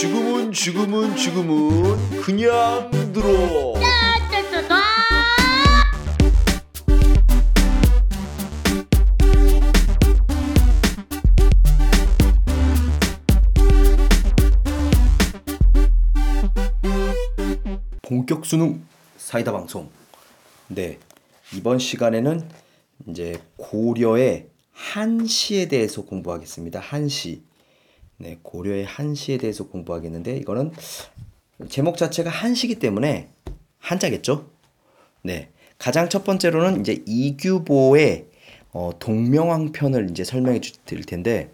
지금은 지금은 지금은 그냥 들어. 본격 수능 사이다 방송. 네. 이번 시간에는 이제 고려의 한시에 대해서 공부하겠습니다. 한시. 네, 고려의 한시에 대해서 공부하겠는데 이거는 제목 자체가 한시기 때문에 한자겠죠? 네. 가장 첫 번째로는 이제 이규보의 어, 동명왕 편을 이제 설명해 드릴 텐데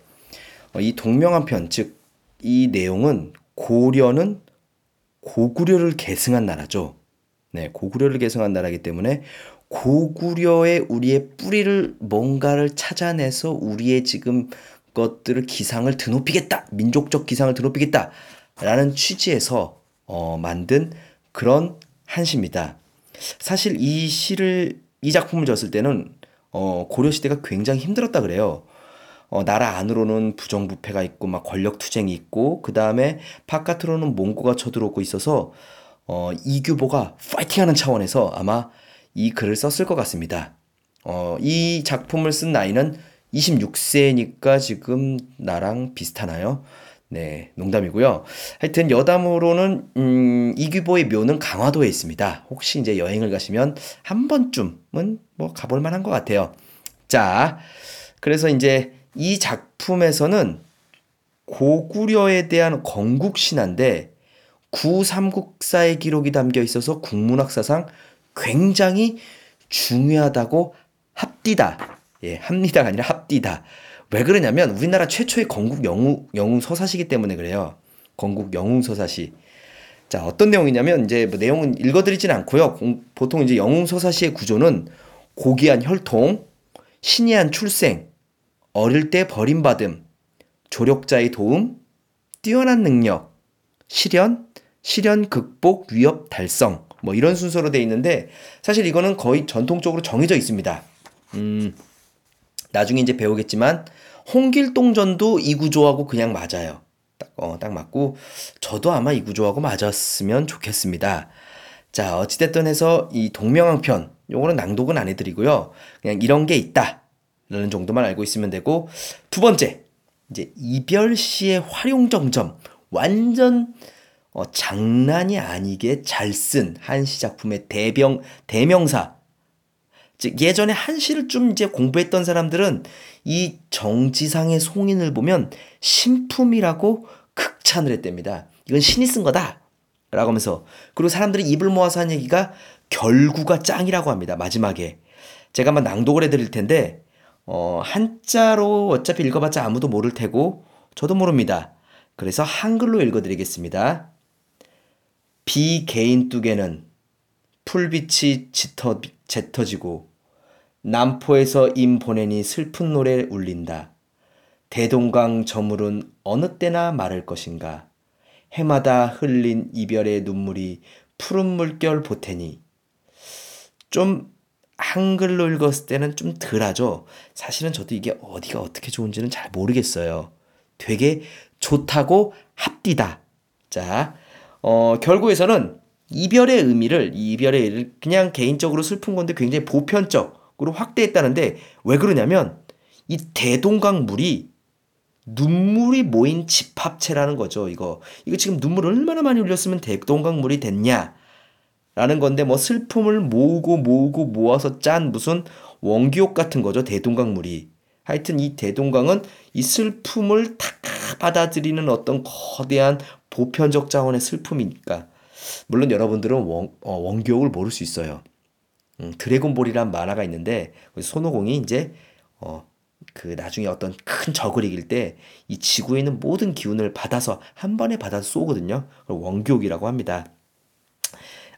어, 이 동명왕 편 즉 이 내용은 고려는 고구려를 계승한 나라죠. 네, 고구려를 계승한 나라이기 때문에 고구려의 우리의 뿌리를 뭔가를 찾아내서 우리의 지금 것들을 기상을 드높이겠다. 민족적 기상을 드높이겠다. 라는 취지에서 어, 만든 그런 한 시입니다. 사실 이 시를 이 작품을 졌을 때는 어, 고려 시대가 굉장히 힘들었다 그래요. 어, 나라 안으로는 부정부패가 있고 막 권력 투쟁이 있고 그 다음에 바깥으로는 몽고가 쳐들어오고 있어서 어, 이규보가 파이팅하는 차원에서 아마 이 글을 썼을 것 같습니다. 어, 이 작품을 쓴 나이는 26세니까 지금 나랑 비슷하나요? 네, 농담이고요. 하여튼 여담으로는 음, 이규보의 묘는 강화도에 있습니다. 혹시 이제 여행을 가시면 한 번쯤은 뭐 가볼 만한 것 같아요. 자, 그래서 이제 이 작품에서는 고구려에 대한 건국 신화인데 구삼국사의 기록이 담겨 있어서 국문학사상 굉장히 중요하다고 합디다. 예, 합니다가 아니라 합디다. 왜 그러냐면 우리나라 최초의 건국 영웅, 영웅 서사시기 때문에 그래요. 건국 영웅 서사시. 자, 어떤 내용이냐면 이제 뭐 내용은 읽어드리진 않고요. 보통 이제 영웅 서사시의 구조는 고귀한 혈통, 신이한 출생, 어릴 때 버림받음, 조력자의 도움, 뛰어난 능력, 실현, 실현 극복, 위협 달성, 뭐 이런 순서로 돼 있는데 사실 이거는 거의 전통적으로 정해져 있습니다. 음, 나중에 이제 배우겠지만 홍길동전도 이 구조하고 그냥 맞아요. 딱, 어, 딱 맞고 저도 아마 이 구조하고 맞았으면 좋겠습니다. 자, 어찌됐든 해서 이 동명왕편 요거는 낭독은 안 해드리고요. 그냥 이런 게 있다. 라는 정도만 알고 있으면 되고 두 번째 이제 이별 시의 활용 정점 완전 어, 장난이 아니게 잘 쓴 한시 작품의 대병 대명사 즉 예전에 한시를 좀 이제 공부했던 사람들은 이 정지상의 송인을 보면 신품이라고 극찬을 했답니다. 이건 신이 쓴 거다. 라고 하면서 그리고 사람들이 입을 모아서 한 얘기가 결구가 짱이라고 합니다. 마지막에 제가 한번 낭독을 해드릴 텐데 어, 한자로 어차피 읽어봤자 아무도 모를 테고 저도 모릅니다. 그래서 한글로 읽어드리겠습니다. 비개인 뚝에는 풀빛이 짙어, 짙어지고 남포에서 임 보내니 슬픈 노래 울린다. 대동강 저물은 어느 때나 마를 것인가. 해마다 흘린 이별의 눈물이 푸른 물결 보태니. 좀 한글로 읽었을 때는 좀 덜하죠. 사실은 저도 이게 어디가 어떻게 좋은지는 잘 모르겠어요. 되게 좋다고 합디다. 자, 어, 결국에서는 이별의 의미를, 이별의 의미를 그냥 개인적으로 슬픈 건데 굉장히 보편적으로 확대했다는데 왜 그러냐면 이 대동강 물이 눈물이 모인 집합체라는 거죠, 이거. 이거 지금 눈물 얼마나 많이 흘렸으면 대동강 물이 됐냐. 라는 건데 뭐 슬픔을 모으고 모으고 모아서 짠 무슨 원기옥 같은 거죠 대동강 물이 하여튼 이 대동강은 이 슬픔을 다 받아들이는 어떤 거대한 보편적 자원의 슬픔이니까 물론 여러분들은 원, 어, 원기옥을 모를 수 있어요 음, 드래곤볼이란 만화가 있는데 손오공이 이제 어, 그 나중에 어떤 큰 적을 이길 때 이 지구에 있는 모든 기운을 받아서 한 번에 받아서 쏘거든요. 원기옥이라고 합니다.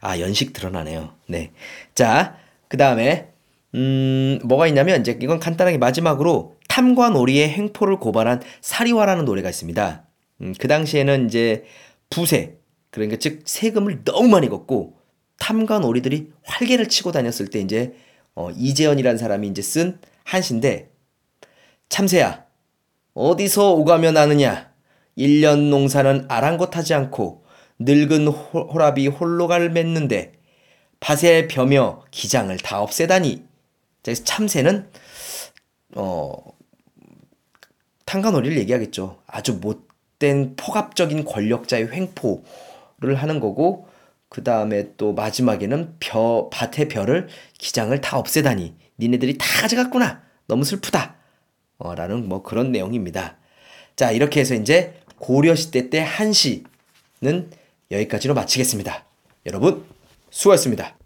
아, 연식 드러나네요. 네. 자, 그 다음에, 음, 뭐가 있냐면, 이제 이건 간단하게 마지막으로 탐과 놀이의 횡포를 고발한 사리화라는 노래가 있습니다. 음, 그 당시에는 이제 부세, 그러니까 즉 세금을 너무 많이 걷고 탐과 놀이들이 활개를 치고 다녔을 때 이제 어, 이재현이라는 사람이 이제 쓴 한시인데 참새야 어디서 오가며 나느냐 일년 농사는 아랑곳하지 않고 늙은 호, 호랍이 홀로갈 맺는데 밭에 벼며 기장을 다 없애다니. 자, 참새는 어 탕가놀이를 얘기하겠죠. 아주 못된 포갑적인 권력자의 횡포 를 하는 거고 그 다음에 또 마지막에는 벼 밭의 벼를 기장을 다 없애다니 니네들이 다 가져갔구나 너무 슬프다 어, 라는 뭐 그런 내용입니다. 자 이렇게 해서 이제 고려 시대 때 한시는 여기까지로 마치겠습니다. 여러분 수고하셨습니다.